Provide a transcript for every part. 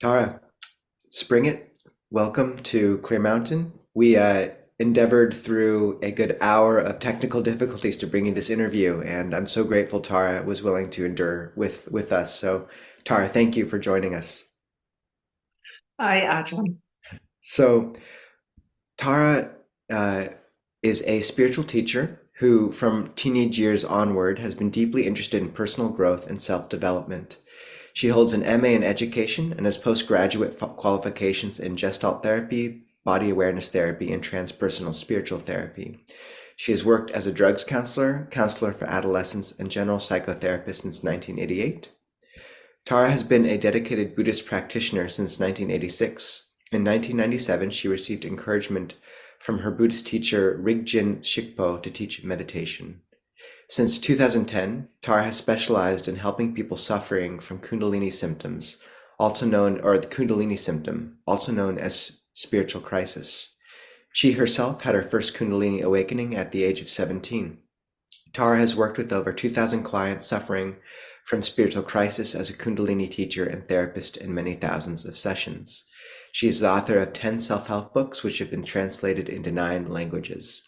Tara, Springett. Welcome to Clear Mountain. We uh, endeavored through a good hour of technical difficulties to bring you this interview, and I'm so grateful Tara was willing to endure with with us. So, Tara, thank you for joining us. Hi, Ajahn. So, Tara uh, is a spiritual teacher who, from teenage years onward, has been deeply interested in personal growth and self development. She holds an MA in education and has postgraduate qualifications in Gestalt therapy, body awareness therapy, and transpersonal spiritual therapy. She has worked as a drugs counselor, counselor for adolescents, and general psychotherapist since 1988. Tara has been a dedicated Buddhist practitioner since 1986. In 1997, she received encouragement from her Buddhist teacher Rigdzin Shikpo to teach meditation. Since 2010, Tara has specialized in helping people suffering from Kundalini symptoms, also known, or the Kundalini symptom, also known as spiritual crisis. She herself had her first Kundalini awakening at the age of 17. Tara has worked with over 2,000 clients suffering from spiritual crisis as a Kundalini teacher and therapist in many thousands of sessions. She is the author of 10 self help books, which have been translated into nine languages.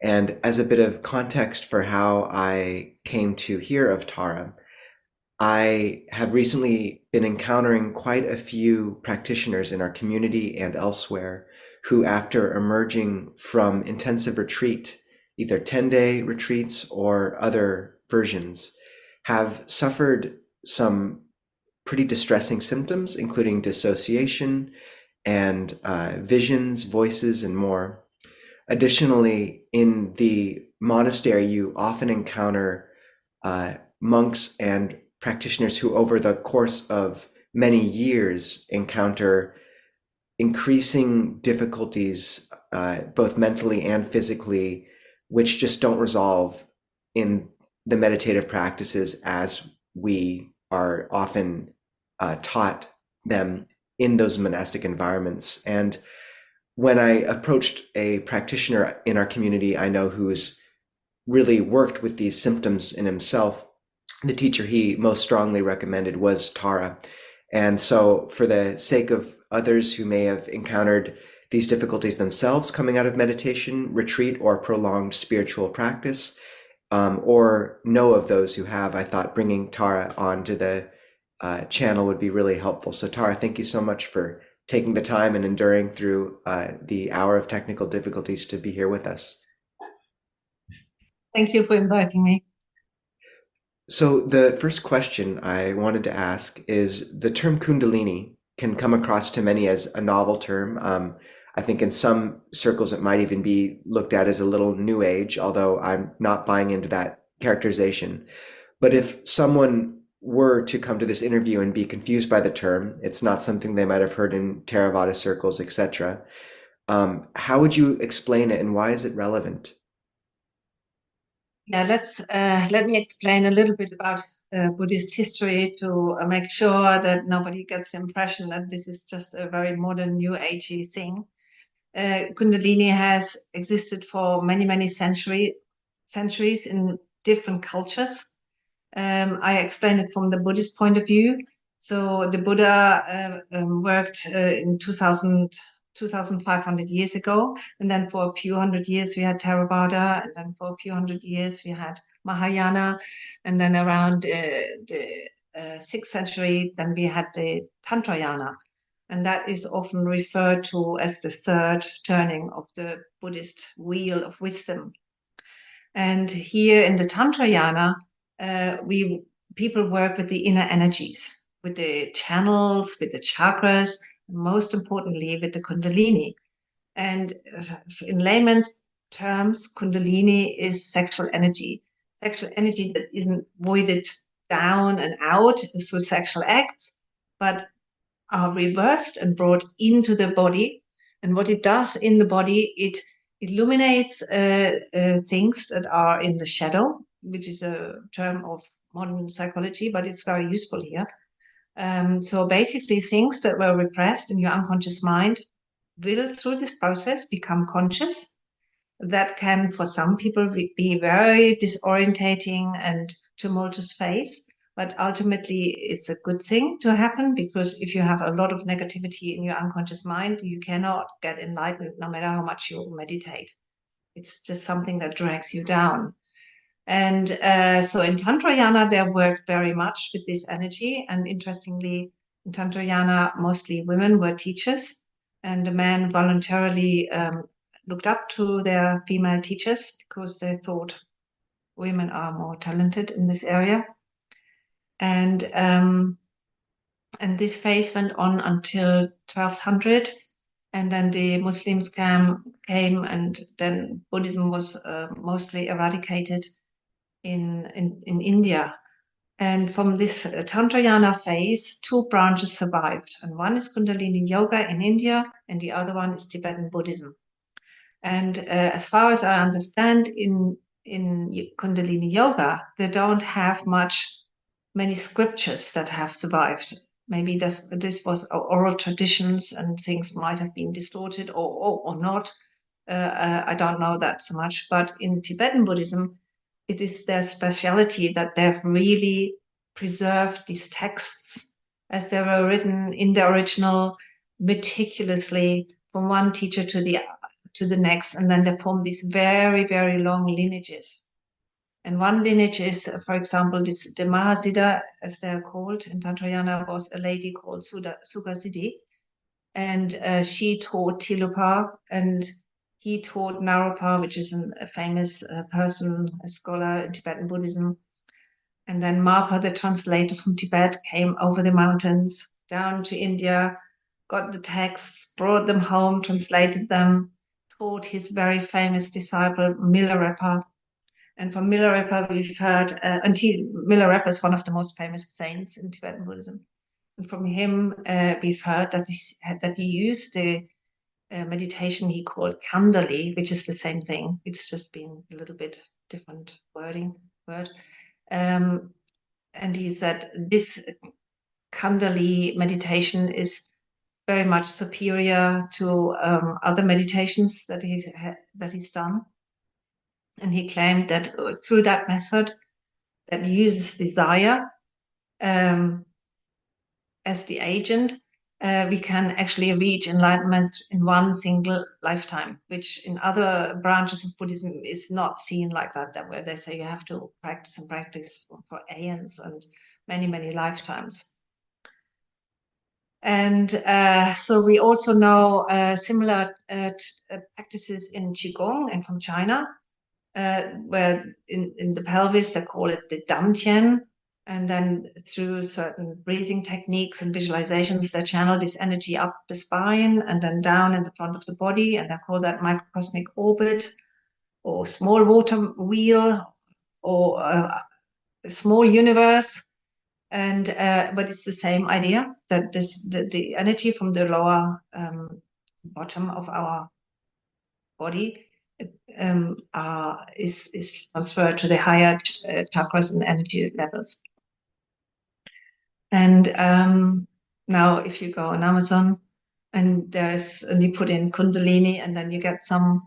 And as a bit of context for how I came to hear of Tara, I have recently been encountering quite a few practitioners in our community and elsewhere who, after emerging from intensive retreat, either 10 day retreats or other versions, have suffered some pretty distressing symptoms, including dissociation and uh, visions, voices, and more. Additionally, in the monastery, you often encounter uh, monks and practitioners who, over the course of many years, encounter increasing difficulties, uh, both mentally and physically, which just don't resolve in the meditative practices as we are often uh, taught them in those monastic environments. And when I approached a practitioner in our community I know who's really worked with these symptoms in himself, the teacher he most strongly recommended was Tara. And so, for the sake of others who may have encountered these difficulties themselves coming out of meditation, retreat, or prolonged spiritual practice, um, or know of those who have, I thought bringing Tara onto the uh, channel would be really helpful. So, Tara, thank you so much for taking the time and enduring through uh, the hour of technical difficulties to be here with us. Thank you for inviting me. So, the first question I wanted to ask is the term Kundalini can come across to many as a novel term. Um, I think in some circles it might even be looked at as a little new age, although I'm not buying into that characterization. But if someone were to come to this interview and be confused by the term, it's not something they might have heard in Theravada circles, etc. Um, how would you explain it, and why is it relevant? Yeah, let's uh, let me explain a little bit about uh, Buddhist history to uh, make sure that nobody gets the impression that this is just a very modern, new agey thing. Uh, Kundalini has existed for many, many century, centuries in different cultures um, I explain it from the Buddhist point of view. So the Buddha uh, um, worked uh, in 2000, 2,500 years ago, and then for a few hundred years we had Theravada, and then for a few hundred years we had Mahayana, and then around uh, the uh, sixth century, then we had the Tantrayana, and that is often referred to as the third turning of the Buddhist wheel of wisdom. And here in the Tantrayana, uh, we people work with the inner energies, with the channels, with the chakras, most importantly with the kundalini. And uh, in layman's terms, kundalini is sexual energy, sexual energy that isn't voided down and out through sexual acts, but are reversed and brought into the body. And what it does in the body, it illuminates uh, uh, things that are in the shadow which is a term of modern psychology, but it's very useful here. Um, so basically, things that were repressed in your unconscious mind will, through this process, become conscious. That can, for some people, be very disorientating and tumultuous phase. but ultimately it's a good thing to happen because if you have a lot of negativity in your unconscious mind, you cannot get enlightened no matter how much you meditate. It's just something that drags you down. And uh, so in Tantrayana, they worked very much with this energy. And interestingly, in Tantrayana, mostly women were teachers, and the men voluntarily um, looked up to their female teachers because they thought women are more talented in this area. And um, and this phase went on until 1200, and then the Muslims came, came and then Buddhism was uh, mostly eradicated in, in, in India. And from this Tantrayana phase, two branches survived. And one is Kundalini Yoga in India, and the other one is Tibetan Buddhism. And uh, as far as I understand, in in Kundalini Yoga, they don't have much many scriptures that have survived. Maybe this this was oral traditions and things might have been distorted or or, or not. Uh, uh, I don't know that so much. But in Tibetan Buddhism, it is their speciality that they've really preserved these texts as they were written in the original meticulously from one teacher to the to the next, and then they form these very, very long lineages. And one lineage is, for example, this the Mahasiddha, as they're called in Tantrayana, was a lady called Sudha, Sukhasiddhi, and uh, she taught Tilopa, and he taught Naropa, which is an, a famous uh, person, a scholar in Tibetan Buddhism. And then Marpa, the translator from Tibet, came over the mountains down to India, got the texts, brought them home, translated them, taught his very famous disciple Milarepa. And from Milarepa, we've heard, uh, and Milarepa is one of the most famous saints in Tibetan Buddhism. And from him, uh, we've heard that he, that he used the meditation he called Kundali, which is the same thing. It's just been a little bit different wording word. Um, and he said this Kundali meditation is very much superior to um, other meditations that he's that he's done. And he claimed that uh, through that method, that uses desire um, as the agent, uh, we can actually reach enlightenment in one single lifetime, which in other branches of Buddhism is not seen like that, that where they say you have to practice and practice for, for aeons and many, many lifetimes. And uh, so we also know uh, similar uh, uh practices in Qigong and from China, uh, where in, in the pelvis they call it the Dantian. And then through certain breathing techniques and visualizations, they channel this energy up the spine and then down in the front of the body. And they call that microcosmic orbit or small water wheel or uh, a small universe and uh, but it's the same idea that this the, the energy from the lower um, bottom of our body um, are, is is transferred to the higher ch uh, chakras and energy levels. And um, now, if you go on Amazon and there's and you put in Kundalini, and then you get some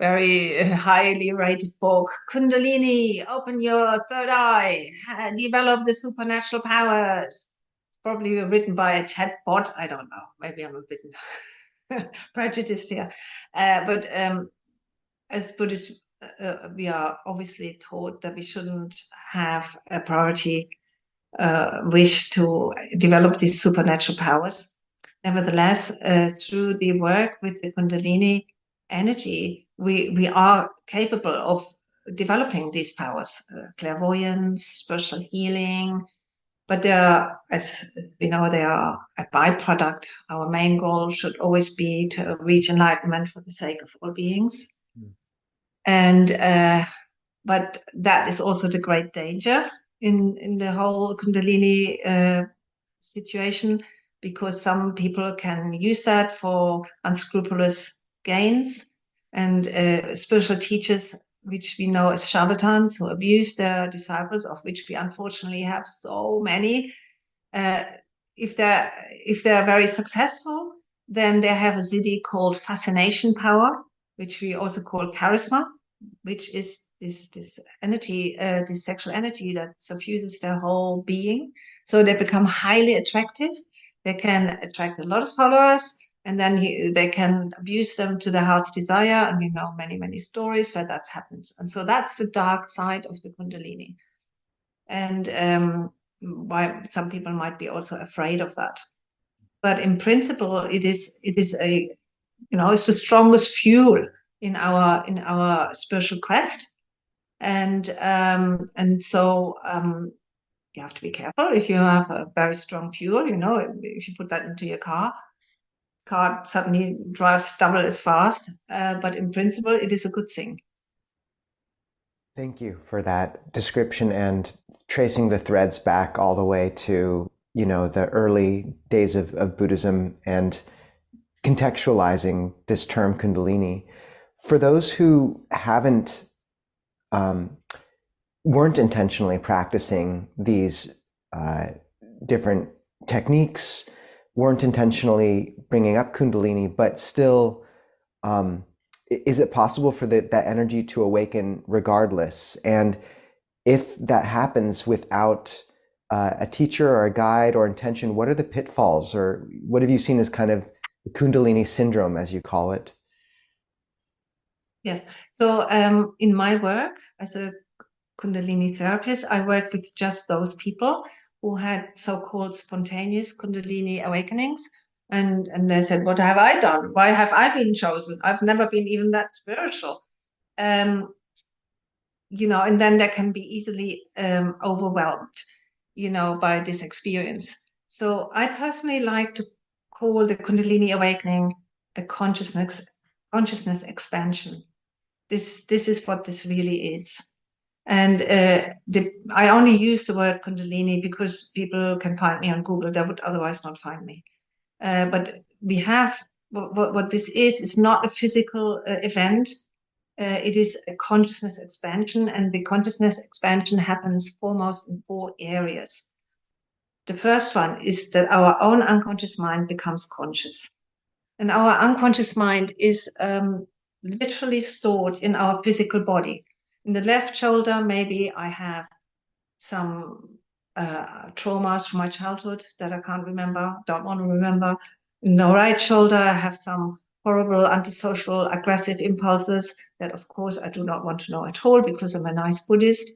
very highly rated book kundalini open your third eye develop the supernatural powers. Probably written by a chatbot. I don't know. Maybe i'm a bit prejudiced here. Uh, but um, as buddhists uh, uh, we are obviously taught that we shouldn't have a priority uh, wish to develop these supernatural powers. Nevertheless uh, through the work with the kundalini energy we we are capable of developing these powers uh, clairvoyance spiritual healing. But they are as we know they are a byproduct. Our main goal should always be to reach enlightenment for the sake of all beings. Mm. and uh, but that is also the great danger in in the whole kundalini uh, situation because some people can use that for unscrupulous gains and uh, spiritual teachers, which we know as charlatans who abuse their disciples, of which we unfortunately have so many. Uh, if they're if they're very successful, then they have a siddhi called fascination power, which we also call charisma. which is this this energy, uh, this sexual energy that suffuses their whole being. So they become highly attractive. They can attract a lot of followers, and then he, they can abuse them to their heart's desire. And we know many many stories where that's happened. And so that's the dark side of the Kundalini, and um, why some people might be also afraid of that. But in principle, it is it is a you know it's the strongest fuel in our in our spiritual quest and um and so um you have to be careful. If you have a very strong fuel you know if you put that into your car car suddenly drives double as fast. Uh, but in principle it is a good thing. Thank you for that description and tracing the threads back all the way to you know the early days of, of buddhism and contextualizing this term kundalini. For those who haven't um, weren't intentionally practicing these uh, different techniques, weren't intentionally bringing up Kundalini, but still, um, is it possible for the, that energy to awaken regardless? And if that happens without uh, a teacher or a guide or intention, what are the pitfalls, or what have you seen as kind of Kundalini syndrome, as you call it? Yes. So um, in my work as a Kundalini therapist, I work with just those people who had so-called spontaneous Kundalini awakenings. And, and they said, what have I done? Why have I been chosen? I've never been even that spiritual. Um, you know, and then they can be easily um, overwhelmed, you know, by this experience. So I personally like to call the Kundalini awakening a consciousness consciousness expansion this this is what this really is and uh, the, I only use the word Kundalini because people can find me on Google. They would otherwise not find me. Uh, but we have what, what, this is is not a physical uh, event. Uh, it is a consciousness expansion, and the consciousness expansion happens foremost in four areas. The first one is that our own unconscious mind becomes conscious, and our unconscious mind is um, literally stored in our physical body. In the left shoulder, maybe I have some uh, traumas from my childhood that I can't remember, don't want to remember. In the right shoulder, I have some horrible antisocial aggressive impulses that of course I do not want to know at all because I'm a nice Buddhist.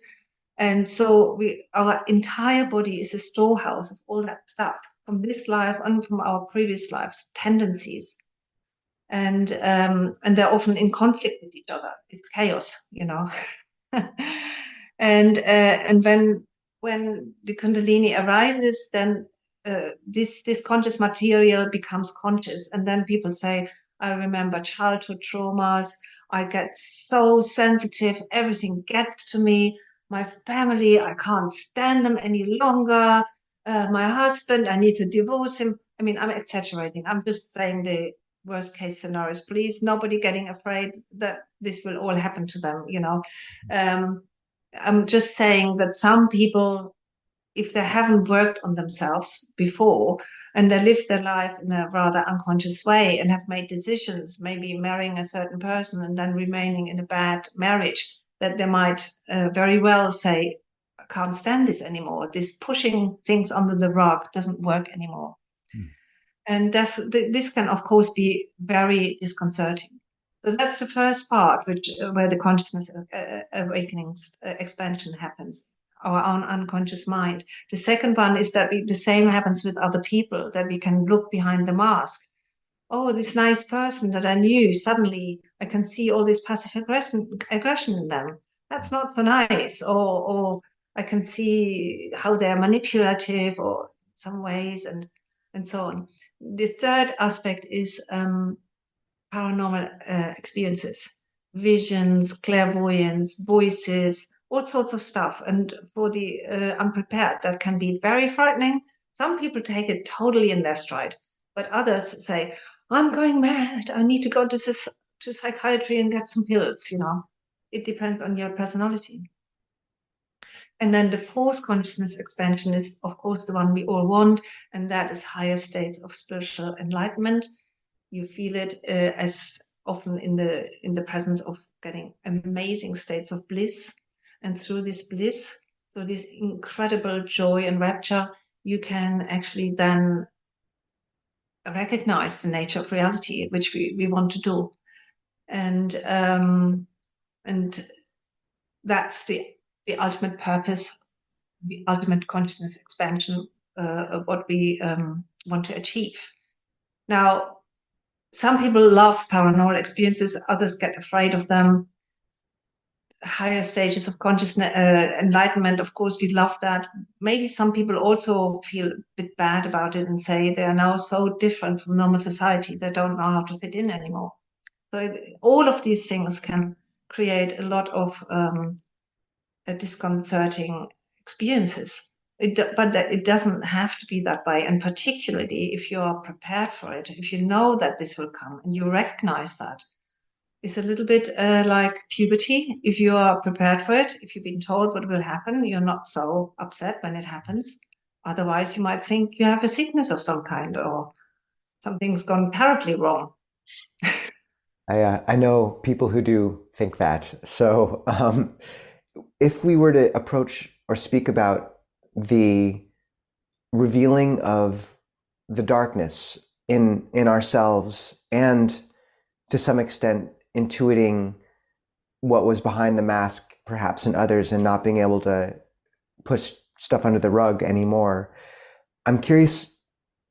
And so we our entire body is a storehouse of all that stuff from this life and from our previous lives, tendencies and um, and they're often in conflict with each other. It's chaos, you know. and uh, and when when the Kundalini arises, then uh, this this conscious material becomes conscious, and then people say, "I remember childhood traumas. I get so sensitive. Everything gets to me. My family, I can't stand them any longer. Uh, my husband, I need to divorce him." I mean, I'm exaggerating. I'm just saying the worst case scenarios. Please nobody getting afraid that this will all happen to them you know. Um, i'm just saying that some people if they haven't worked on themselves before and they live their life in a rather unconscious way and have made decisions maybe marrying a certain person and then remaining in a bad marriage that they might uh, very well say i can't stand this anymore. This pushing things under the rug doesn't work anymore and this, this can, of course, be very disconcerting. So that's the first part, which uh, where the consciousness uh, uh, awakenings uh, expansion happens, our own unconscious mind. The second one is that we, the same happens with other people, that we can look behind the mask. Oh, this nice person that I knew, suddenly I can see all this passive aggression, aggression in them. That's not so nice. Or, or I can see how they're manipulative or some ways and and so on. The third aspect is um, paranormal uh, experiences, visions, clairvoyance, voices, all sorts of stuff. And for the uh, unprepared, that can be very frightening. Some people take it totally in their stride, but others say, I'm going mad. I need to go to, to psychiatry and get some pills, you know. It depends on your personality. And then the fourth consciousness expansion is, of course, the one we all want, and that is higher states of spiritual enlightenment. You feel it uh, as often in the in the presence of getting amazing states of bliss. And through this bliss, so this incredible joy and rapture, you can actually then recognize the nature of reality, which we, we want to do. And um, and that's the the ultimate purpose, the ultimate consciousness expansion uh, what we um, want to achieve. Now, some people love paranormal experiences, others get afraid of them. Higher stages of consciousness, uh, enlightenment, of course, we love that. Maybe some people also feel a bit bad about it and say they are now so different from normal society, they don't know how to fit in anymore. So, all of these things can create a lot of um, disconcerting experiences. It, but it doesn't have to be that way. And particularly if you are prepared for it, if you know that this will come and you recognize that, it's a little bit uh, like puberty. If you are prepared for it, if you've been told what will happen, you're not so upset when it happens. Otherwise, you might think you have a sickness of some kind or something's gone terribly wrong. I, uh, I know people who do think that. So, um, if we were to approach or speak about the revealing of the darkness in in ourselves and to some extent intuiting what was behind the mask perhaps in others and not being able to push stuff under the rug anymore i'm curious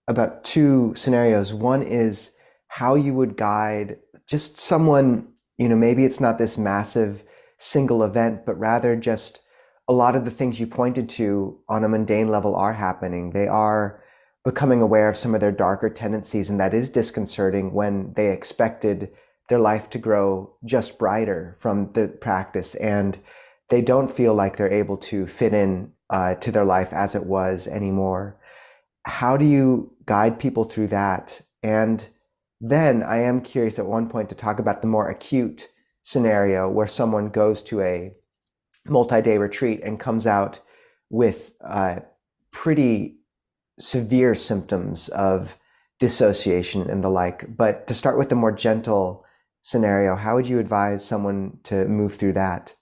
about two scenarios. One is how you would guide just someone you know maybe it's not this massive single event but rather just a lot of the things you pointed to on a mundane level are happening. They are becoming aware of some of their darker tendencies, and that is disconcerting when they expected their life to grow just brighter from the practice, and they don't feel like they're able to fit in uh, to their life as it was anymore. How do you guide people through that? And then I am curious at one point to talk about the more acute scenario where someone goes to a multi-day retreat and comes out with uh, pretty severe symptoms of dissociation and the like. But to start with the more gentle scenario, how would you advise someone to move through that?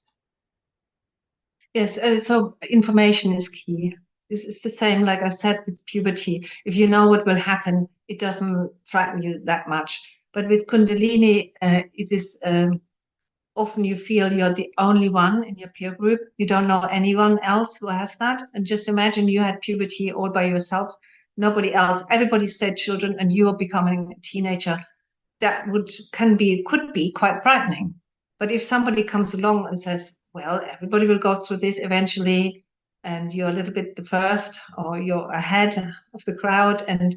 Yes, uh, so information is key. This is the same, like I said, with puberty. If you know what will happen, it doesn't frighten you that much. But with Kundalini, uh, it is um, often you feel you're the only one in your peer group. You don't know anyone else who has that. And just imagine you had puberty all by yourself, nobody else. Everybody stayed children, and you are becoming a teenager. That would can be could be quite frightening. But if somebody comes along and says, "Well, everybody will go through this eventually," and you're a little bit the first, or you're ahead of the crowd, and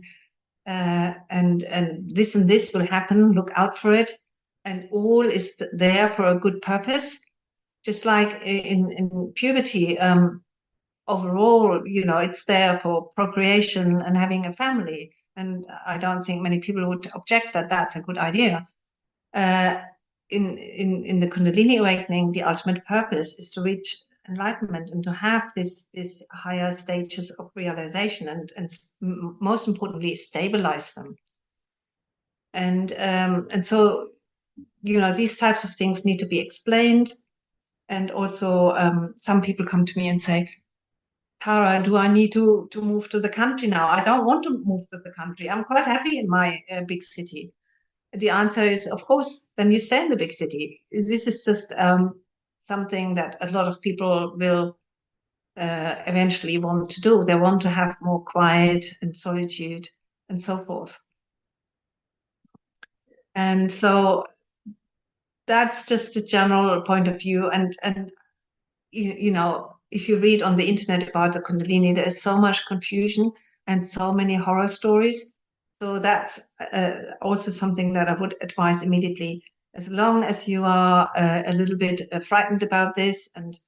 uh, and and this and this will happen. Look out for it and all is there for a good purpose. Just like in, in puberty, um, overall, you know, it's there for procreation and having a family. And I don't think many people would object that that's a good idea. Uh, in, in, in the Kundalini awakening, the ultimate purpose is to reach enlightenment and to have this this higher stages of realization and and most importantly stabilize them and um, and so you know, these types of things need to be explained. And also, um, some people come to me and say, Tara, do I need to, to move to the country now? I don't want to move to the country. I'm quite happy in my uh, big city. The answer is, of course, then you stay in the big city. This is just um, something that a lot of people will uh, eventually want to do. They want to have more quiet and solitude and so forth. And so that's just a general point of view. And and you, you know if you read on the internet about the kundalini there is so much confusion and so many horror stories. So that's uh, also something that i would advise immediately. As long as you are uh, a little bit uh, frightened about this and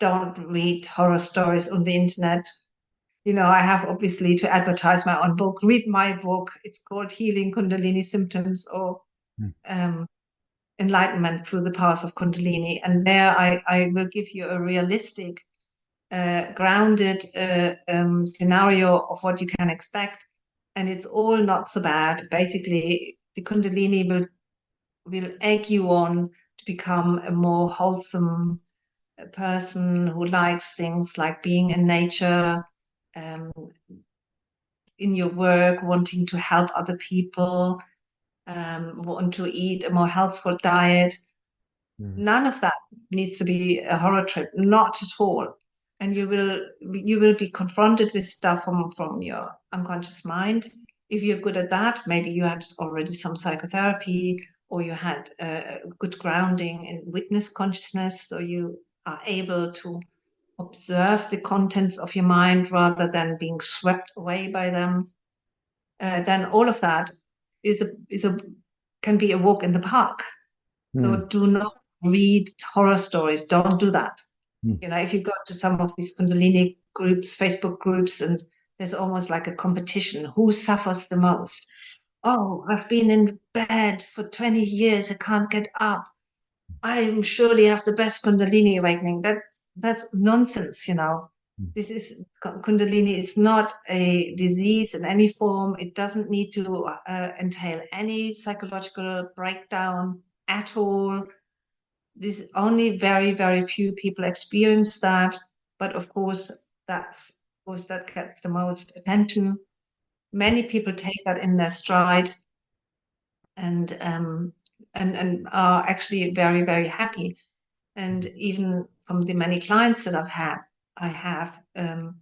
don't read horror stories on the internet you know i have obviously to advertise my own book read my book. It's called healing kundalini symptoms or mm. um, enlightenment through the powers of Kundalini. And there I, I will give you a realistic, uh, grounded uh, um, scenario of what you can expect. And it's all not so bad. Basically, the Kundalini will will egg you on to become a more wholesome person who likes things like being in nature, um, in your work, wanting to help other people, um, want to eat a more healthful diet. Mm. None of that needs to be a horror trip, not at all. And you will you will be confronted with stuff from, from your unconscious mind. If you're good at that, maybe you had already some psychotherapy or you had a good grounding in witness consciousness, so you are able to observe the contents of your mind rather than being swept away by them, uh, then all of that is a is a can be a walk in the park. Mm. So hmm. do not read horror stories. Don't do that. Mm. You know, if you go to some of these Kundalini groups, Facebook groups, and there's almost like a competition. Who suffers the most? Oh, I've been in bed for 20 years. I can't get up. I surely have the best Kundalini awakening. That that's nonsense, you know. This is Kundalini is not a disease in any form. It doesn't need to uh, entail any psychological breakdown at all. This only very very few people experience that, but of course that's of course that gets the most attention. Many people take that in their stride, and um, and and are actually very very happy. And even from the many clients that I've had, I have, um,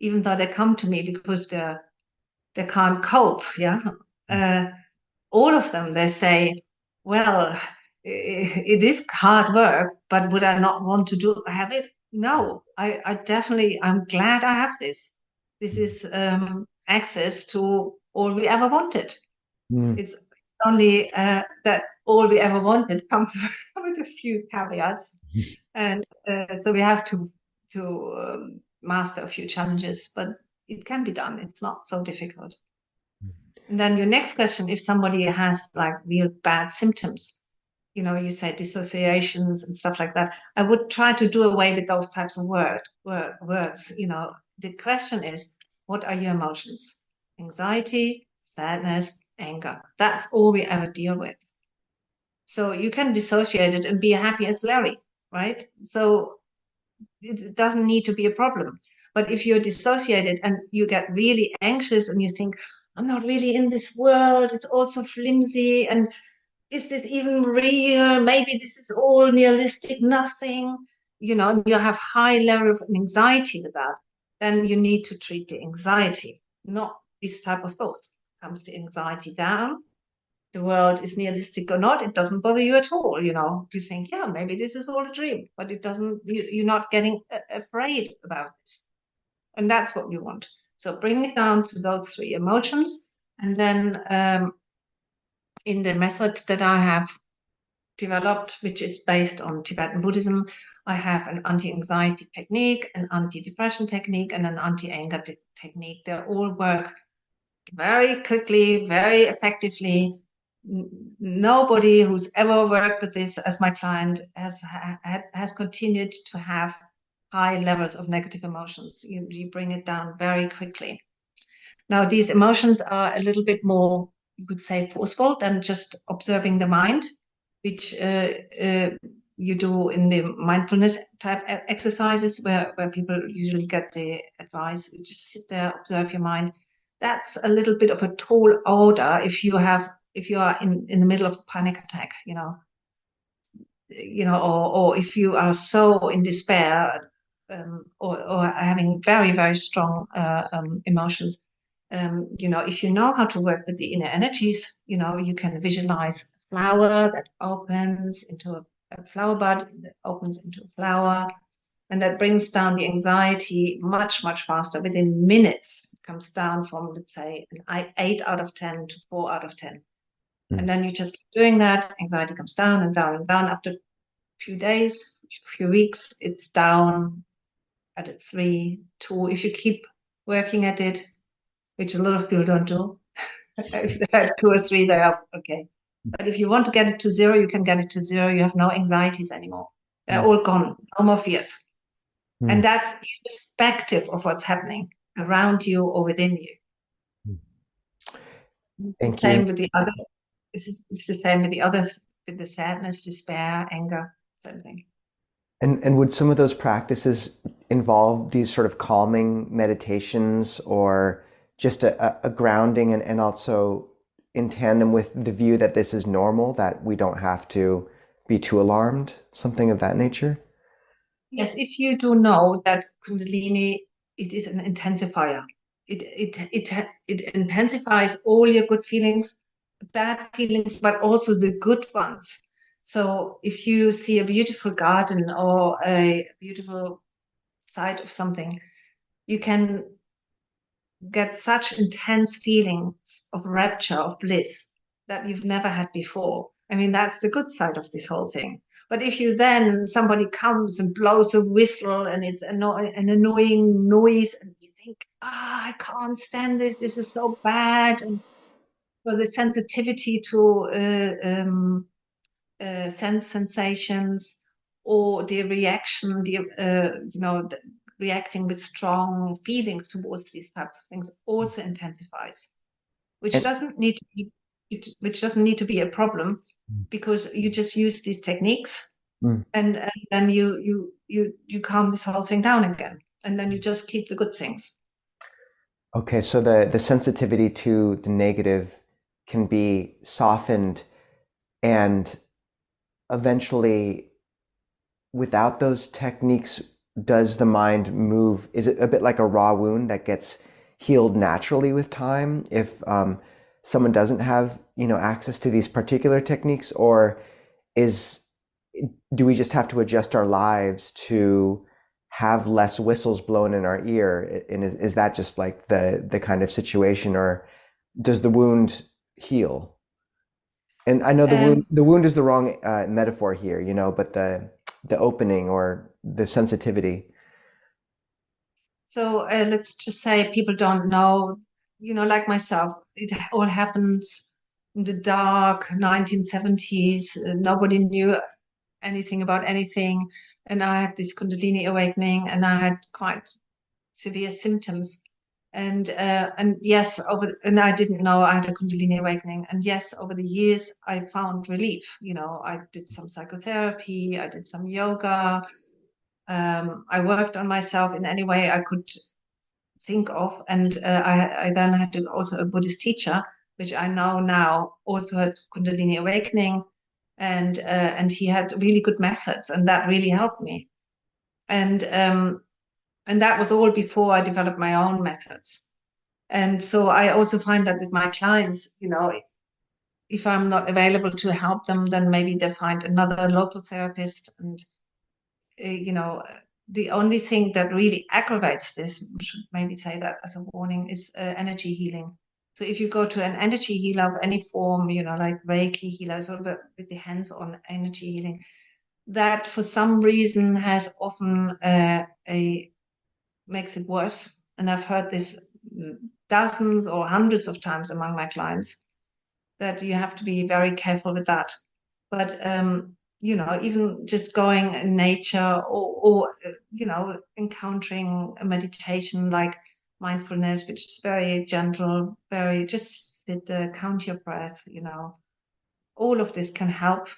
even though they come to me because they they can't cope, yeah, uh, all of them they say, well, it, it is hard work, but would I not want to do have it? No, I, I definitely I'm glad I have this. This is um, access to all we ever wanted. Mm. It's only uh, that all we ever wanted comes with a few caveats, and uh, so we have to to um, master a few challenges. But it can be done. It's not so difficult. And then your next question: If somebody has like real bad symptoms, you know, you say dissociations and stuff like that, I would try to do away with those types of word, word words. You know, the question is, what are your emotions? Anxiety, sadness, anger. That's all we ever deal with. So you can dissociate it and be happy as Larry, right? So it doesn't need to be a problem. But if you're dissociated and you get really anxious and you think, I'm not really in this world, it's all so flimsy, and is this even real? Maybe this is all nihilistic, nothing, you know, you have high level of anxiety with that, then you need to treat the anxiety, not this type of thoughts comes the anxiety down, the world is nihilistic or not, it doesn't bother you at all. You know, you think, yeah, maybe this is all a dream, but it doesn't, you, are not getting afraid about this. And that's what we want. So bring it down to those three emotions. And then um, in the method that I have developed, which is based on Tibetan Buddhism, I have an anti anxiety technique, an anti depression technique, and an anti anger technique. They all work very quickly, very effectively. Nobody who's ever worked with this as my client has has continued to have high levels of negative emotions. You, you bring it down very quickly. Now, these emotions are a little bit more, you could say, forceful than just observing the mind, which uh, uh, you do in the mindfulness type exercises where, where people usually get the advice, you just sit there, observe your mind that's a little bit of a tall order if you have if you are in in the middle of a panic attack you know you know or or if you are so in despair um, or, or having very very strong uh, um, emotions um, you know if you know how to work with the inner energies you know you can visualize a flower that opens into a, a flower bud that opens into a flower and that brings down the anxiety much much faster within minutes comes down from, let's say, an eight out of 10 to four out of 10. Mm. And then you just keep doing that. Anxiety comes down and down and down. After a few days, a few weeks, it's down at a three, two. If you keep working at it, which a lot of people don't do, if they had two or three, they are okay. But if you want to get it to zero, you can get it to zero. You have no anxieties anymore. They're mm. all gone. No more fears. Mm. And that's irrespective of what's happening around you or within you. Thank same you. with the other. This is it's the same with the other with the sadness, despair, anger, something. And and would some of those practices involve these sort of calming meditations or just a, a grounding and, and also in tandem with the view that this is normal, that we don't have to be too alarmed, something of that nature? Yes, if you do know that Kundalini, it is an intensifier. It it it it intensifies all your good feelings, bad feelings, but also the good ones. So if you see a beautiful garden or a beautiful side of something, you can get such intense feelings of rapture, of bliss that you've never had before. I mean, that's the good side of this whole thing. But if you then somebody comes and blows a whistle and it's anno- an annoying noise, and you think, ah, oh, I can't stand this. This is so bad. And so the sensitivity to uh, um, uh, sense sensations or the reaction, the uh, you know, the, reacting with strong feelings towards these types of things also intensifies, which and, doesn't need to be which doesn't need to be a problem mm. because you just use these techniques mm. and, and then you you you you calm this whole thing down again and then you just keep the good things okay so the the sensitivity to the negative can be softened and eventually without those techniques does the mind move? Is it a bit like a raw wound that gets healed naturally with time if um, someone doesn't have you know access to these particular techniques, or is do we just have to adjust our lives to have less whistles blown in our ear? And is, is that just like the the kind of situation, or does the wound heal? And I know the um, wound the wound is the wrong uh, metaphor here, you know, but the the opening or the sensitivity? So uh, let's just say people don't know, you know, like myself, it all happens in the dark 1970s. Uh, nobody knew anything about anything. And I had this Kundalini awakening and I had quite severe symptoms. And uh, and yes, over and I didn't know I had a Kundalini awakening. And yes, over the years I found relief. You know, I did some psychotherapy, I did some yoga, um, I worked on myself in any way I could think of, and uh, I, I, then had also a Buddhist teacher, which I know now also had Kundalini awakening, and uh, and he had really good methods, and that really helped me, and um, and that was all before I developed my own methods, and so I also find that with my clients, you know. If I'm not available to help them, then maybe they find another local therapist and uh, you know, the only thing that really aggravates this, should maybe say that as a warning, is uh, energy healing. So if you go to an energy healer of any form, you know, like Reiki healers or the, with the hands-on energy healing, that for some reason has often uh, a makes it worse. And I've heard this dozens or hundreds of times among my clients that you have to be very careful with that. But um, you know, even just going in nature or, or you know, encountering a meditation like mindfulness, which is very gentle, very just sit, uh, count your breath, you know, all of this can help.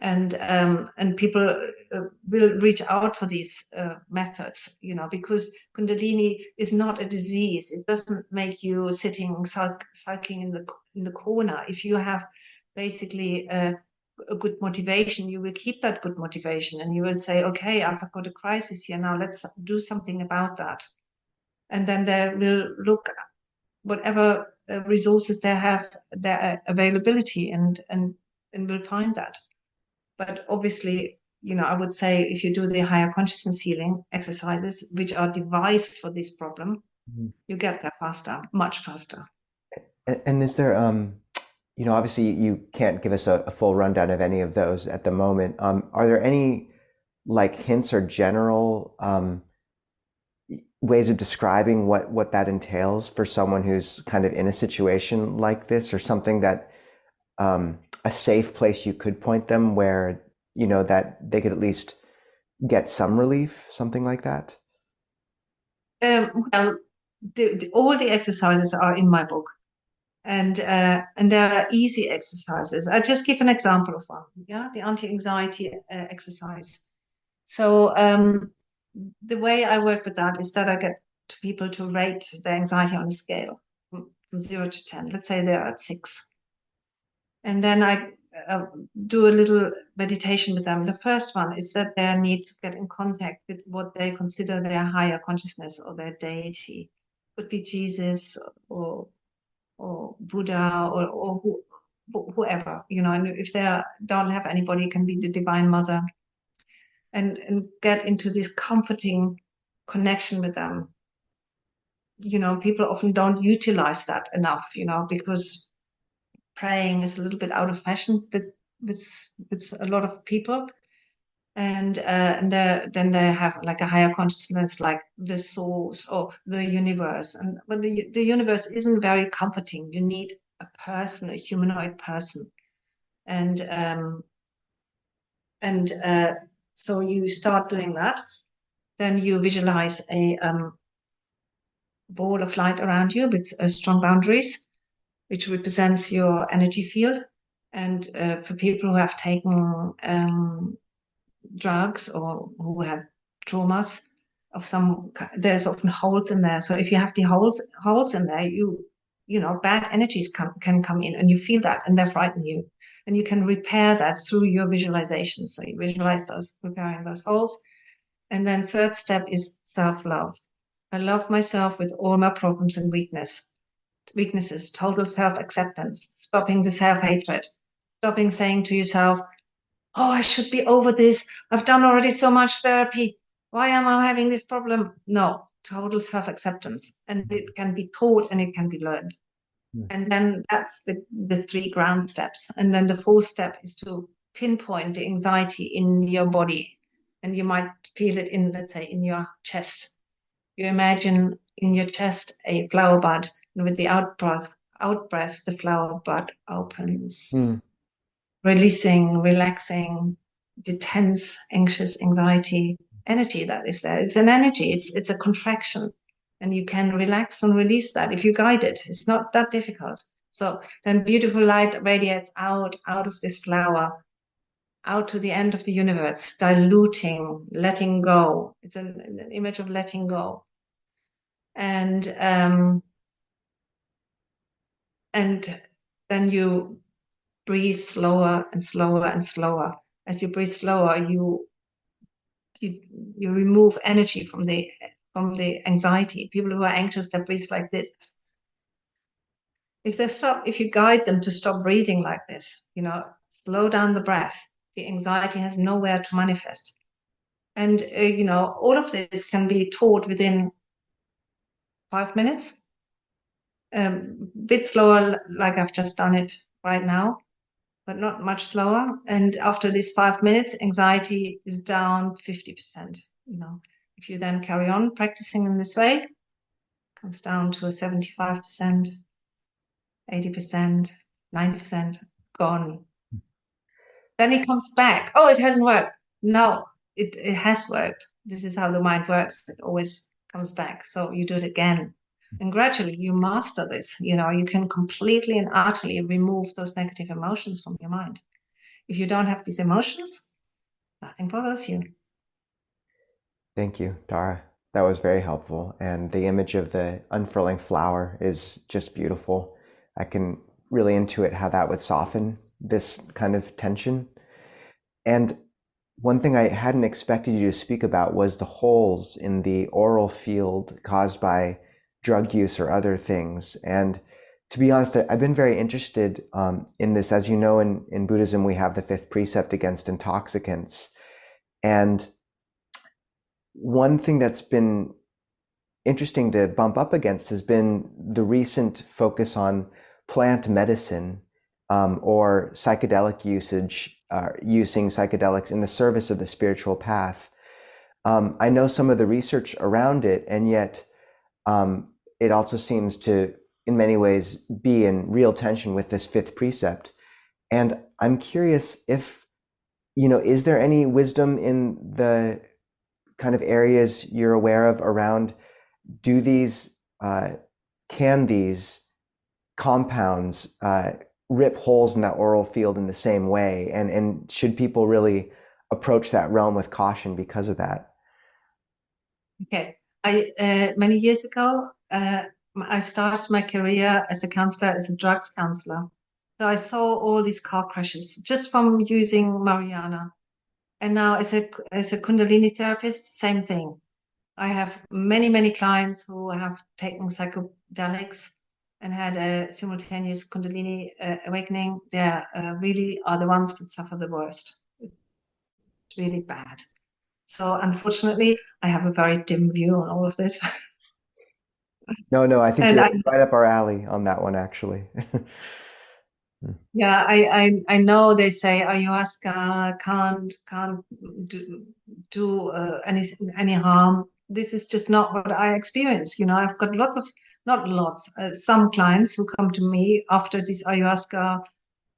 And um, and people uh, will reach out for these uh, methods, you know, because Kundalini is not a disease. It doesn't make you sitting sulk, sulking in the in the corner. If you have basically uh, a good motivation, you will keep that good motivation and you will say, okay, I've got a crisis here now, let's do something about that. And then they will look whatever uh, resources they have, their availability and, and, and will find that. But obviously, you know, I would say if you do the higher consciousness healing exercises, which are devised for this problem, mm-hmm. you get there faster, much faster. And, is there, um, you know, obviously you can't give us a, a, full rundown of any of those at the moment. Um, are there any like hints or general um, ways of describing what what that entails for someone who's kind of in a situation like this, or something that um, a safe place you could point them where you know that they could at least get some relief, something like that? Um, well, the, the, all the exercises are in my book and uh, and there are easy exercises. I just give an example of one. Yeah, the anti-anxiety uh, exercise. So um, the way I work with that is that I get people to rate their anxiety on a scale from, zero to ten. Let's say they're at six, and then I uh, do a little meditation with them. The first one is that they need to get in contact with what they consider their higher consciousness or their deity. Could be Jesus or or Buddha or, or who, whoever, you know, and if they don't have anybody, it can be the Divine Mother, and and get into this comforting connection with them. You know, people often don't utilize that enough, you know, because praying is a little bit out of fashion with with with a lot of people. And uh, and then they have like a higher consciousness like the source or the universe. And but the, the universe isn't very comforting you need a person a humanoid person. And um and uh, so you start doing that then you visualize a um, ball of light around you with uh, strong boundaries which represents your energy field. And uh, for people who have taken um, drugs or who have traumas of some there's often holes in there. So if you have the holes holes in there you you know bad energies come, can come in and you feel that and they frighten you. And you can repair that through your visualization. So you visualize those repairing those holes. And then third step is self-love. I love myself with all my problems and weakness weaknesses total self-acceptance stopping the self-hatred stopping saying to yourself oh, I should be over this. I've done already so much therapy. Why am I having this problem? No, total self acceptance. And it can be taught and it can be learned. Hmm. And then that's the, the three ground steps. And then the fourth step is to pinpoint the anxiety in your body. And you might feel it in, let's say, in your chest. You imagine in your chest a flower bud, and with the out breath, out breath, the flower bud opens. Mm releasing, relaxing the tense, anxious, anxiety energy that is there. It's an energy, it's it's a contraction. And you can relax and release that if you guide it. It's not that difficult. So then beautiful light radiates out, out of this flower, out to the end of the universe, diluting, letting go. It's an, an image of letting go. And um, and then you breathe slower and slower and slower. As you breathe slower, you you you remove energy from the from the anxiety. People who are anxious they breathe like this. If they stop, if you guide them to stop breathing like this, you know, slow down the breath. The anxiety has nowhere to manifest, and uh, you know, all of this can be taught within five minutes. Um, bit slower, like I've just done it right now but not much slower. And after these five minutes, anxiety is down 50%. You know, if you then carry on practicing in this way, comes down to a 75%, 80%, 90% gone. Then it comes back. Oh, it hasn't worked. No, it, it has worked. This is how the mind works. It always comes back. So you do it again and gradually you master this you know you can completely and utterly remove those negative emotions from your mind. If you don't have these emotions nothing bothers you. Thank you tara. That was very helpful. And the image of the unfurling flower is just beautiful. I can really intuit how that would soften this kind of tension. And one thing I hadn't expected you to speak about was the holes in the oral field caused by drug use or other things. And to be honest, I've been very interested um, in this. As you know, in, in Buddhism, we have the fifth precept against intoxicants. And one thing that's been interesting to bump up against has been the recent focus on plant medicine um, or psychedelic usage, uh, using psychedelics in the service of the spiritual path. Um, I know some of the research around it, and yet um, it also seems to, in many ways, be in real tension with this fifth precept. And I'm curious if, you know, is there any wisdom in the kind of areas you're aware of around do these, uh, can these compounds uh, rip holes in that oral field in the same way? And, and should people really approach that realm with caution because of that? Okay. I, uh, many years ago, uh, I started my career as a counselor, as a drugs counselor. So I saw all these car crashes just from using marijuana. And now as a as a Kundalini therapist, same thing. I have many, many clients who have taken psychedelics and had a simultaneous Kundalini uh, awakening. They uh, really are the ones that suffer the worst. It's really bad. So unfortunately, I have a very dim view on all of this. No, no, I think And you're I, right up our alley on that one, actually. yeah, I, I, I know they say ayahuasca can't can't do, do uh, anything any harm. This is just not what I experience. You know, I've got lots of not lots, uh, some clients who come to me after these ayahuasca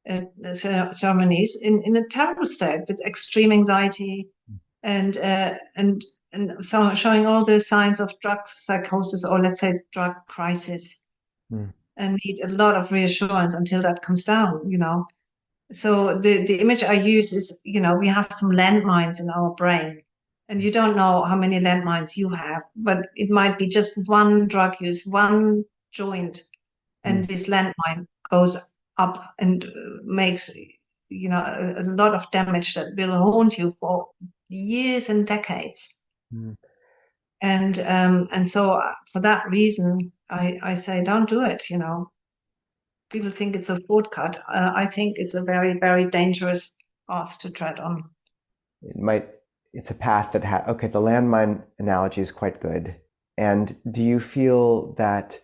uh, ceremonies in in a terrible state with extreme anxiety and uh, and and so showing all the signs of drug psychosis or let's say drug crisis. Mm. and need a lot of reassurance until that comes down you know. So the the image i use is you know we have some landmines in our brain. And you don't know how many landmines you have but it might be just one drug use one joint. And Mm. this landmine goes up and makes you know a, a lot of damage that will haunt you for years and decades Mm. and um and so uh, for that reason i i say don't do it you know people think it's a shortcut uh, i think it's a very very dangerous path to tread on It might, it's a path that ha okay, the landmine analogy is quite good. And do you feel that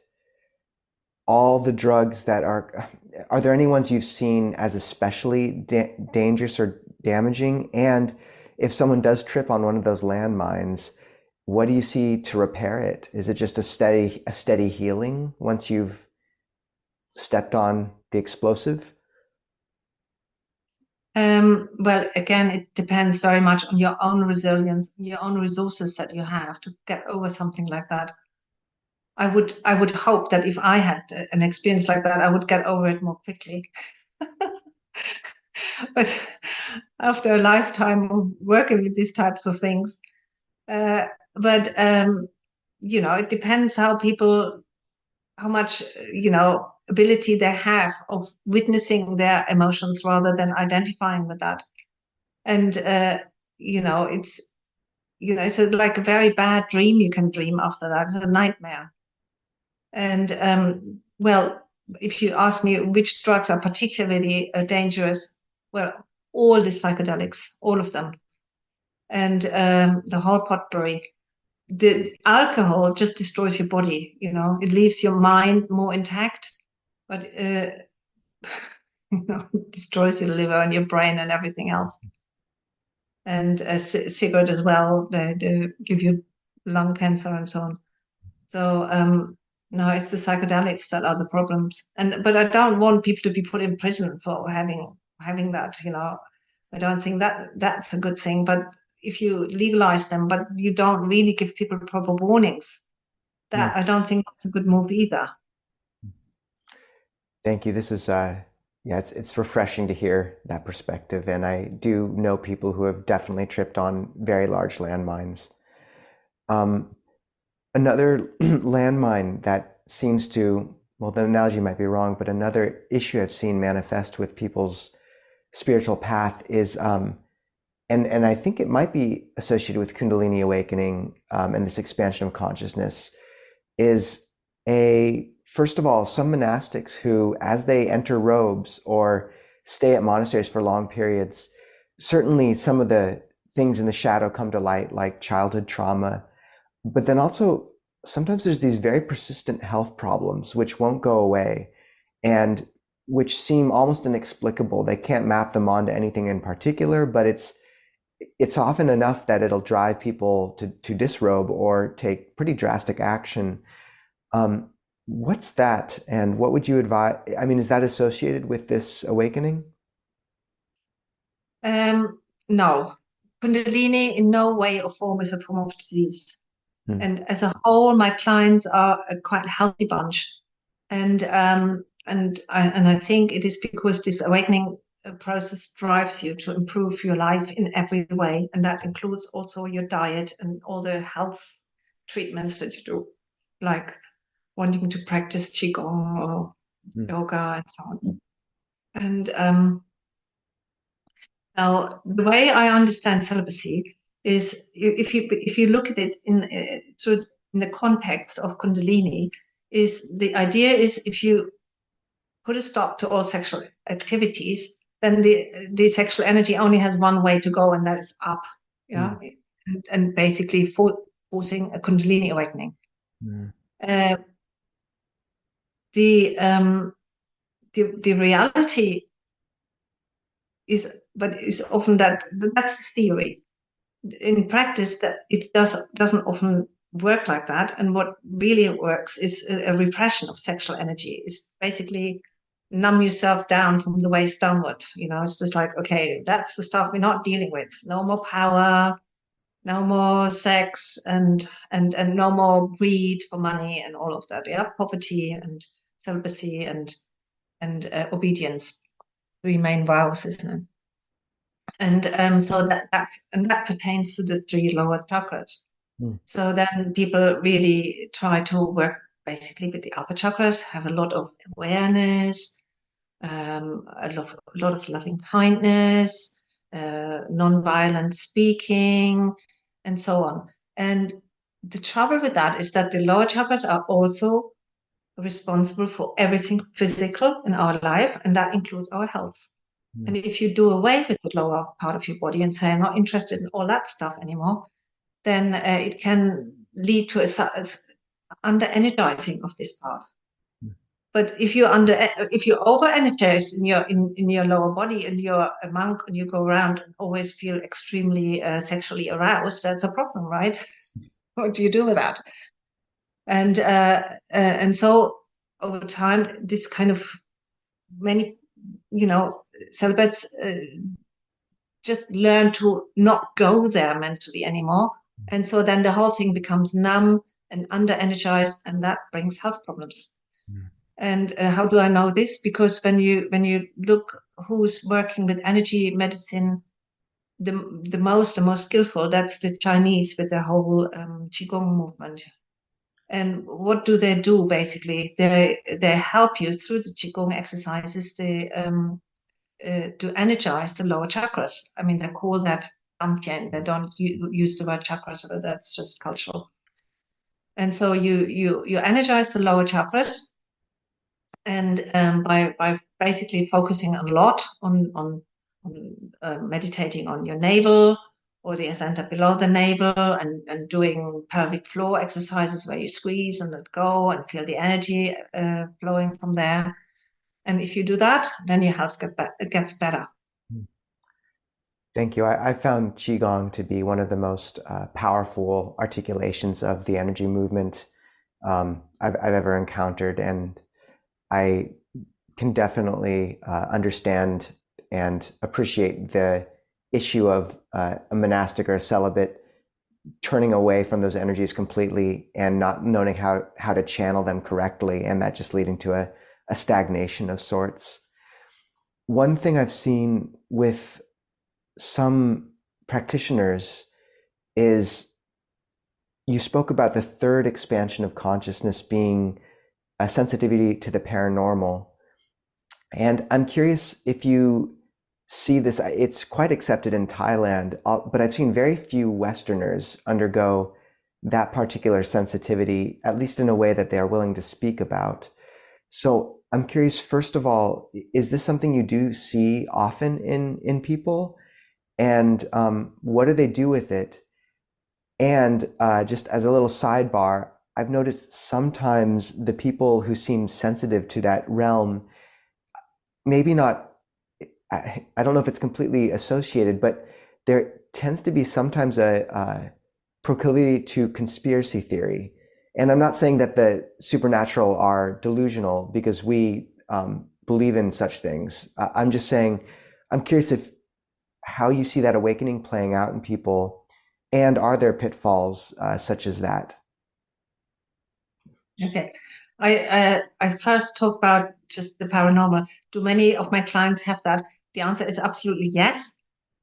all the drugs that are, are there any ones you've seen as especially da dangerous or damaging? And if someone does trip on one of those landmines, what do you see to repair it? Is it just a steady, a steady healing once you've stepped on the explosive? um well again it depends very much on your own resilience your own resources that you have to get over something like that i would i would hope that if i had an experience like that i would get over it more quickly but after a lifetime of working with these types of things uh, but um, you know it depends how people how much you know ability they have of witnessing their emotions rather than identifying with that. And uh, you know it's you know it's a, like a very bad dream you can dream after that. It's a nightmare. And um, well if you ask me which drugs are particularly uh, dangerous well all the psychedelics all of them. And um, the whole potpourri the alcohol just destroys your body you know? It leaves your mind more intact but uh, you know it destroys your liver and your brain and everything else. And a c- cigarette as well they, they give you lung cancer and so on. So um no it's the psychedelics that are the problems. And but i don't want people to be put in prison for having having that you know i don't think that that's a good thing but if you legalize them but you don't really give people proper warnings that i don't think that's a good move either Thank you. This is uh yeah, it's it's refreshing to hear that perspective, and I do know people who have definitely tripped on very large landmines. Um, another landmine that seems to, well, the analogy might be wrong, but another issue I've seen manifest with people's spiritual path is, um, and and I think it might be associated with Kundalini awakening um, and this expansion of consciousness, is a first of all, some monastics who, as they enter robes or stay at monasteries for long periods, certainly some of the things in the shadow come to light, like childhood trauma. But then also, sometimes there's these very persistent health problems which won't go away and which seem almost inexplicable. They can't map them onto anything in particular, but it's it's often enough that it'll drive people to, to disrobe or take pretty drastic action. Um, What's that, and what would you advise? I mean, is that associated with this awakening? um no kundalini in no way or form is a form of disease Hmm. and as a whole my clients are a quite healthy bunch and um and I, and I think it is because this awakening uh, process drives you to improve your life in every way, and that includes also your diet and all the health treatments that you do, like wanting to practice qigong or mm. yoga and so on. And um, now, the way I understand celibacy is if you if you look at it in uh, through in the context of Kundalini, is the idea is if you put a stop to all sexual activities, then the the sexual energy only has one way to go, and that is up. Yeah, mm. and, and, basically for, forcing a Kundalini awakening. Mm. Uh, the um, the the reality is, but is often that that's the theory. In practice, that it does doesn't often work like that. And what really works is a, a repression of sexual energy. Is basically numb yourself down from the waist downward. You know, it's just like, okay, that's the stuff we're not dealing with. No more power, no more sex, and and and no more greed for money and all of that. Yeah, poverty and celibacy and and uh, obedience, three main vows, isn't it? And um, so that that's and that pertains to the three lower chakras. Mm. So then people really try to work basically with the upper chakras, have a lot of awareness, um, a lot, a lot of loving kindness, uh, non-violent speaking, and so on. And the trouble with that is that the lower chakras are also responsible for everything physical in our life, and that includes our health. Mm. And if you do away with the lower part of your body and say, I'm not interested in all that stuff anymore, then uh, it can lead to a, a under energizing of this part. But if you're under if you're over energize in your in, in your lower body and you're a monk and you go around and always feel extremely uh, sexually aroused, that's a problem, right? what do you do with that? And uh, uh, and so over time, this kind of many, you know, celibates uh, just learn to not go there mentally anymore and so then the whole thing becomes numb and under energized, and that brings health problems. Mm. And uh, how do I know this? Because when you when you look who's working with energy medicine, the the most the most skillful that's the Chinese with the whole um, qigong movement. And what do they do basically? They they help you through the qigong exercises. They um, uh, to energize the lower chakras. I mean, they call that Dantian. They don't use the word chakras, but that's just cultural. And so you you you energize the lower chakras, and um, by by basically focusing a lot on on, on uh, meditating on your navel or the center below the navel, and and doing pelvic floor exercises where you squeeze and let go and feel the energy uh, flowing from there. And if you do that, then your health get be- gets better. Thank you. I, I, found Qigong to be one of the most uh, powerful articulations of the energy movement um, I've, I've, ever encountered. And I can definitely uh, understand and appreciate the issue of uh, a monastic or a celibate turning away from those energies completely and not knowing how, how to channel them correctly, and that just leading to a, a stagnation of sorts. One thing I've seen with some practitioners is you spoke about the third expansion of consciousness being a sensitivity to the paranormal. And I'm curious if you see this, it's quite accepted in Thailand, uh, but I've seen very few Westerners undergo that particular sensitivity, at least in a way that they are willing to speak about. So I'm curious, first of all, is this something you do see often in, in people? And um, what do they do with it? And uh, just as a little sidebar, I've noticed sometimes the people who seem sensitive to that realm, maybe not, I, I don't know if it's completely associated, but there tends to be sometimes a, a proclivity to conspiracy theory. And I'm not saying that the supernatural are delusional because we um, believe in such things. I'm just saying, I'm curious if how you see that awakening playing out in people, and are there pitfalls uh, such as that? Okay, I uh, I first talk about just the paranormal. Do many of my clients have that? The answer is absolutely yes.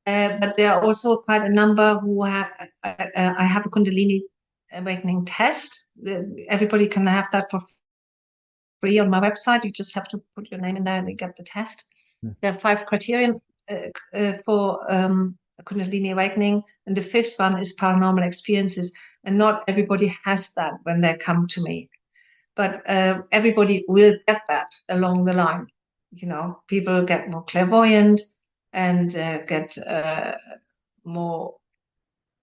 Uh, but there are also quite a number who have. Uh, uh, I have a Kundalini awakening test. everybody can have that for free on my website. You just have to put your name in there and they get the test. Mm. There are five criteria uh, uh, for um, Kundalini awakening, and the fifth one is paranormal experiences. And not everybody has that when they come to me, but uh, everybody will get that along the line. You know, people get more clairvoyant and uh, get uh, more.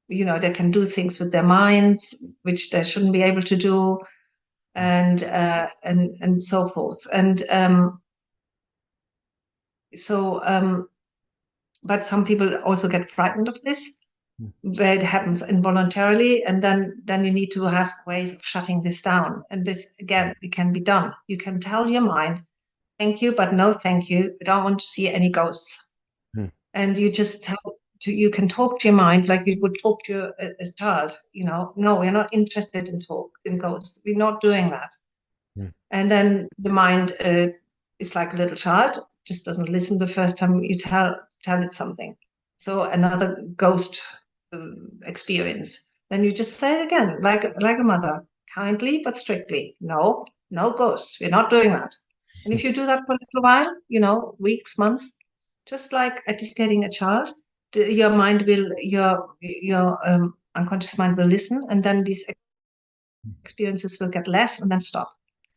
You know, they can do things with their minds which they shouldn't be able to do, and uh, and and so forth. And um, so um, but some people also get frightened of this where it happens involuntarily and then then you need to have ways of shutting this down. And this again it can be done. You can tell your mind thank you but no thank you. I don't want to see any ghosts. Mm. and you just tell to you can talk to your mind like you would talk to a, a child you know. No we're not interested in talk in ghosts. We're not doing that. Mm. and then the mind uh, is like a little child just doesn't listen the first time you tell tell it something. So another ghost um, experience. Then you just say it again, like like a mother, kindly but strictly. No, no ghosts. We're not doing that. And if you do that for a little while, you know, weeks, months, just like educating a child, your mind will, your your um, unconscious mind will listen, and then these experiences will get less and then stop.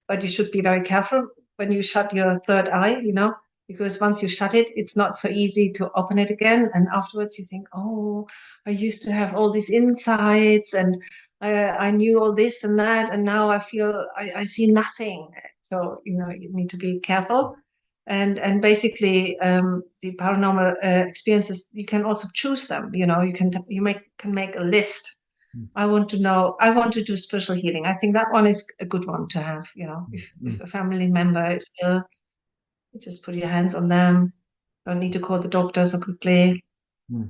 But you should be very careful when you shut your third eye. You know, because once you shut it, it's not so easy to open it again. And afterwards, you think, oh, I used to have all these insights and I, I knew all this and that, and now I feel I, I see nothing. So you know, you need to be careful. And and basically, um, the paranormal uh, experiences, you can also choose them. You know, you can you make can make a list. Mm. I want to know. I want to do spiritual healing. I think that one is a good one to have. You know, if, mm. if a family member is ill just put your hands on them. Don't need to call the doctor so quickly. Mm.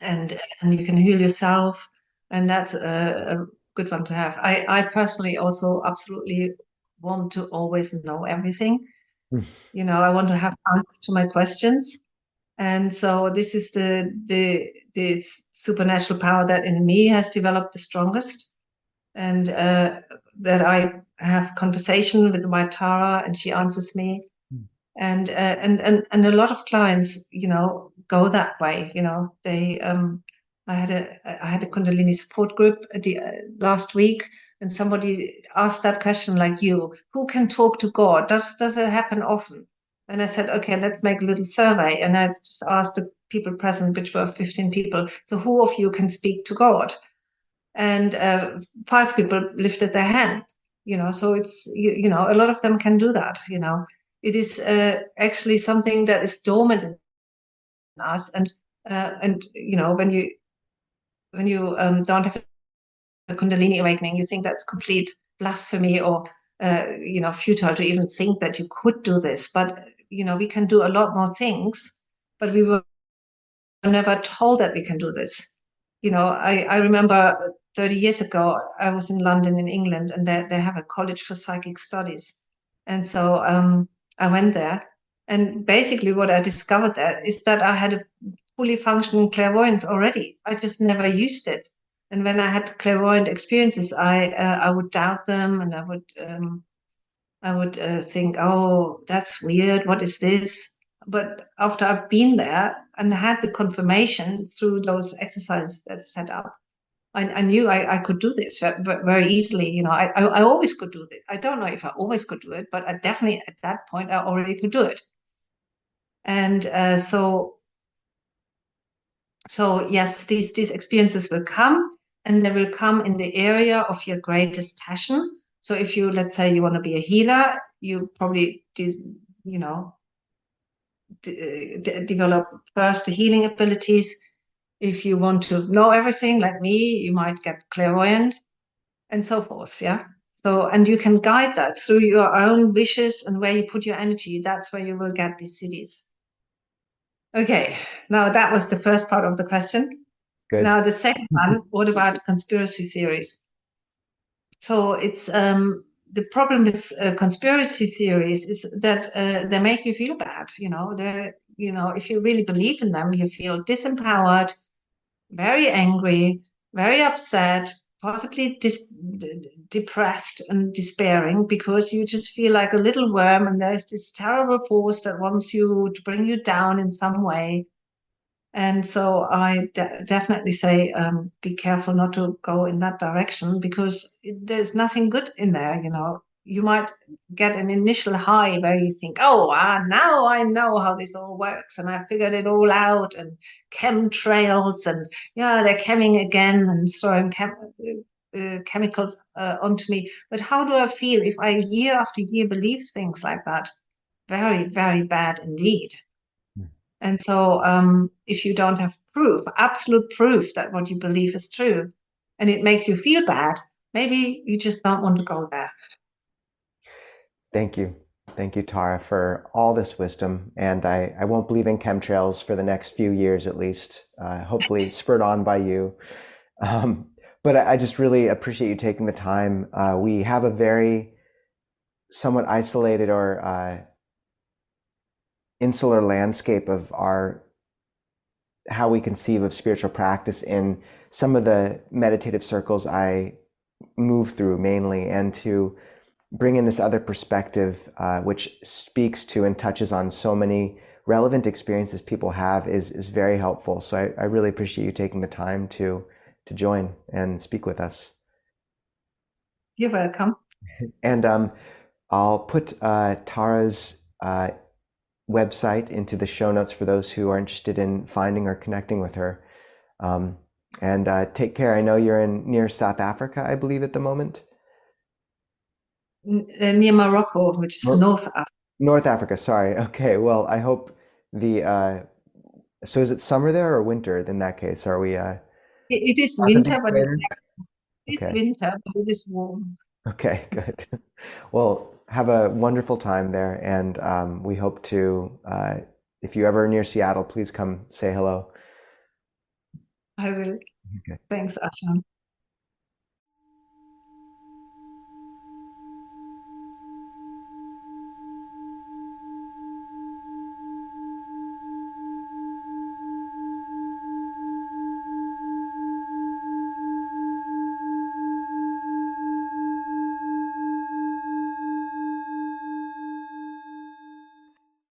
And and you can heal yourself. And that's a, a good one to have. I, I personally also absolutely want to always know everything. Mm. You know, I want to have answers to my questions. And so this is the the the supernatural power that in me has developed the strongest. And uh, that I have conversation with my Tara and she answers me and uh, and and and a lot of clients you know go that way you know. They um i had a i had a kundalini support group the, uh, last week and somebody asked that question like you who can talk to god? Does does it happen often? And i said okay let's make a little survey. And i just asked the people present which were 15 people so who of you can speak to god? And uh, five people lifted their hand you know. So it's you, you know a lot of them can do that you know it is uh, actually something that is dormant in us and uh, and you know when you when you um, don't have a kundalini awakening you think that's complete blasphemy or uh, you know futile to even think that you could do this. But you know we can do a lot more things but we were never told that we can do this. You know i i remember 30 years ago i was in london in england and they, they have a college for psychic studies. And so um, I went there. And basically, what I discovered there is that I had a fully functioning clairvoyance already. I just never used it. And when I had clairvoyant experiences, I uh, I would doubt them, and I would um, I would uh, think, oh, that's weird. What is this? But after I've been there and had the confirmation through those exercises that's set up, I, I knew I, I, could do this very easily. You know, I, I, always could do it. I don't know if I always could do it, but I definitely at that point I already could do it. And uh, so, so yes, these these experiences will come, and they will come in the area of your greatest passion. So if you let's say you want to be a healer, you probably you know develop first the healing abilities if you want to know everything like me, you might get clairvoyant and so forth. Yeah. So, and you can guide that through your own wishes and where you put your energy. That's where you will get these siddhis. Okay. Now that was the first part of the question. Good. Now the second one, what about conspiracy theories? So it's um the problem with uh, conspiracy theories is that uh, they make you feel bad. You know, they you know if you really believe in them, you feel disempowered, very angry, very upset, possibly dis- depressed and despairing because you just feel like a little worm and there's this terrible force that wants you to bring you down in some way and so I de- definitely say um, be careful not to go in that direction because there's nothing good in there. You know, you might get an initial high where you think, oh, ah, now I know how this all works and I figured it all out and chemtrails and yeah, they're coming again and throwing chem- uh, chemicals uh, onto me. But how do I feel if I year after year believe things like that? Very, very bad indeed. And so, um, if you don't have proof, absolute proof that what you believe is true, and it makes you feel bad, maybe you just don't want to go there. Thank you. Thank you, Tara, for all this wisdom. And I, I won't believe in chemtrails for the next few years at least, uh, hopefully spurred on by you. Um, but I, I, just really appreciate you taking the time. Uh, we have a very somewhat isolated or uh, insular landscape of our how we conceive of spiritual practice in some of the meditative circles I move through mainly, and to bring in this other perspective, uh, which speaks to and touches on so many relevant experiences people have, is is very helpful. So I, I really appreciate you taking the time to to join and speak with us. You're welcome. And um, I'll put uh, Tara's uh, website into the show notes for those who are interested in finding or connecting with her. Um, and uh, take care. I know you're in near South Africa, I believe, at the moment. N- near Morocco, which is North, North Africa. North Africa. Sorry. Okay. Well, I hope the. Uh, so is it summer there or winter? In that case, are we? Uh, it, it is winter, but it, it's okay. winter, but it is warm. Okay. Good. Well, have a wonderful time there, and um, we hope to. Uh, if you ever near Seattle, please come say hello. I will. Okay. Thanks, Ajahn.